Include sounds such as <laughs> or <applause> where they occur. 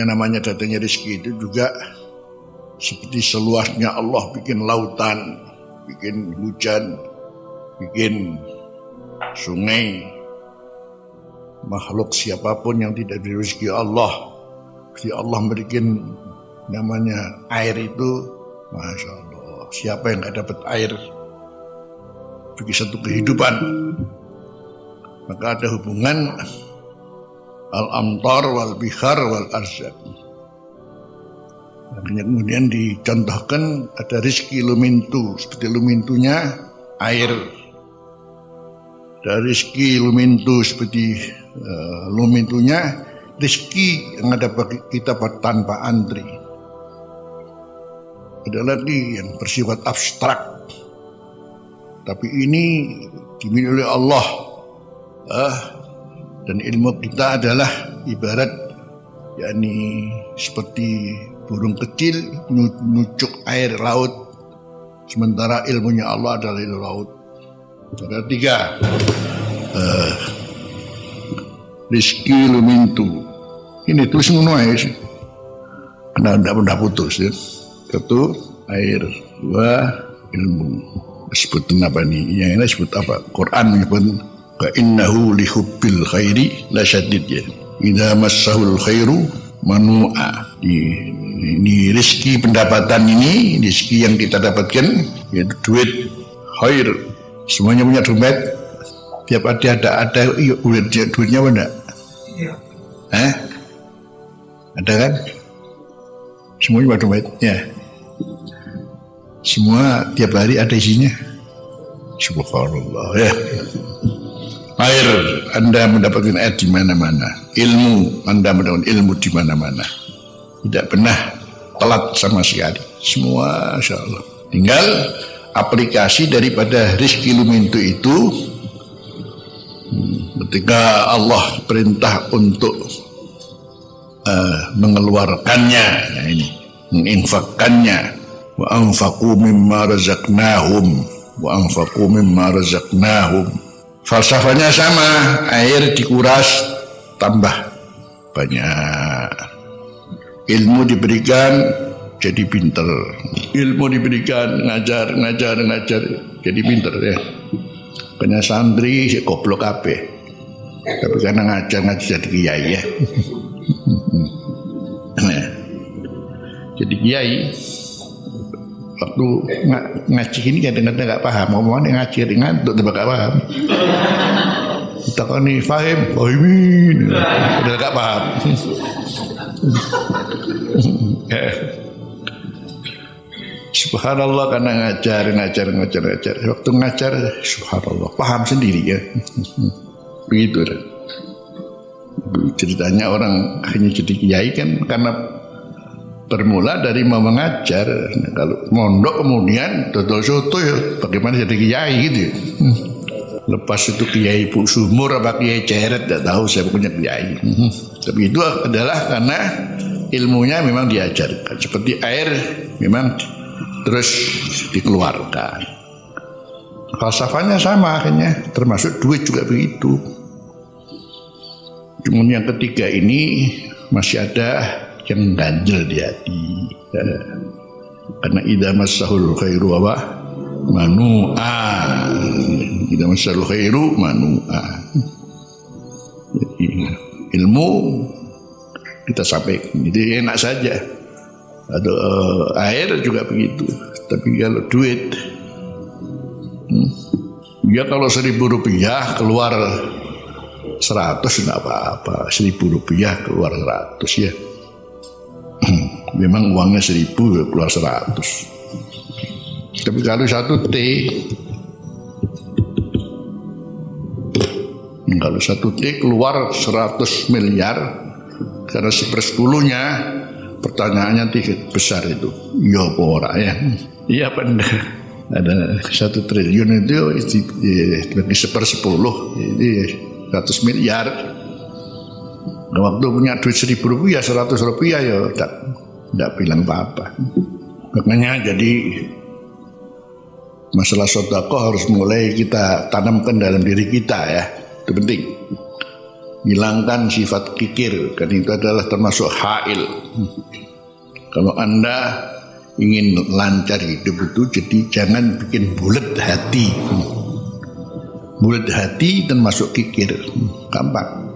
ketika namanya datangnya rezeki itu juga seperti seluasnya Allah bikin lautan, bikin hujan, bikin sungai, makhluk siapa pun yang tidak diberi rezeki Allah, si Allah memberikan namanya air itu, masya Allah. Siapa yang nggak dapat air, bagi satu kehidupan, maka ada hubungan al-amtar wal bihar wal arzak. Kemudian dicontohkan ada rizki lumintu seperti lumintunya air. Ada rizki lumintu seperti uh, lumintunya rizki yang ada bagi kita tanpa antri. Ada lagi yang bersifat abstrak. Tapi ini dimiliki oleh Allah. Uh, dan ilmu kita adalah ibarat yakni seperti burung kecil nucuk air laut. Sementara ilmunya Allah adalah ilmu laut. Ada tiga. Uh, rizki lumintu. Ini tulis aja karena tidak pernah putus ya. Satu air. Dua ilmu. Disebut apa nih yang ini disebut apa? Quran menyebut ka innahu lihubbil khairi la syadid ya. Idza massahul khairu manu'a. Di ini rezeki pendapatan ini rezeki yang kita dapatkan yaitu duit khair. Semuanya punya dompet. Tiap ada ada ada duitnya duitnya apa enggak? Iya. eh ada kan? Semuanya punya dompet ya semua tiap hari ada isinya. Subhanallah ya air. Anda mendapatkan air di mana-mana. Ilmu anda mendapatkan ilmu di mana-mana. Tidak pernah telat sama sekali. Semua insya Allah tinggal aplikasi daripada rizki lumintu itu hmm, ketika Allah perintah untuk uh, mengeluarkannya ya ini menginfakkannya. Wa anfaqu mimma razaqnahum wa anfaqu mimma razaqnahum falsafahnya sama air dikuras tambah banyak. Ilmu diberikan jadi pinter. Ilmu diberikan ngajar ngajar ngajar jadi pinter ya. Kena santri si goblok apa tapi karena ngajar ngajar jadi kiai ya. <laughs> Nah, jadi kiai waktu ng ngaji ini kadang-kadang nggak paham ngomongnya ngaji ngantuk tapi nggak paham kita kan nih fahim fahimin udah nggak paham <laughs> Subhanallah karena ngajar, ngajar, ngajar, ngajar. Waktu ngajar, subhanallah, paham sendiri ya. Begitu. Ceritanya orang hanya jadi kiai kan karena bermula dari mau mengajar. Nah, kalau mondok kemudian dodol soto ya bagaimana jadi kiai gitu ya. Lepas itu kiai bu sumur apa kiai ceret tidak tahu saya punya kiai. Tapi itu adalah karena ilmunya memang diajarkan seperti air memang terus dikeluarkan falsafahnya sama akhirnya termasuk duit juga begitu kemudian yang ketiga ini masih ada yang ganjel di hati karena idza masahul khairu apa manu'a idza masahul khairu manu'a jadi ilmu kita sampaikan. Jadi enak saja. Ada uh, air juga begitu. Tapi kalau duit, hmm, ya kalau seribu rupiah keluar seratus tidak apa-apa. Seribu rupiah keluar seratus ya. Memang uangnya seribu ya keluar seratus. Tapi kalau satu T kalau satu T keluar seratus miliar karena sepersepuluhnya pertanyaannya tiga besar itu. Iya apa ya? Iya benar. Ada satu triliun itu bagi sepersepuluh ini ratus miliar. Nah, waktu punya duit seribu rupiah, seratus rupiah ya tidak tidak bilang apa-apa. Makanya jadi masalah sodako harus mulai kita tanamkan dalam diri kita ya. Itu penting. hilangkan sifat kikir kan itu adalah termasuk hail kalau anda ingin lancar hidup itu jadi jangan bikin bulat hati bulat hati dan masuk kikir gampang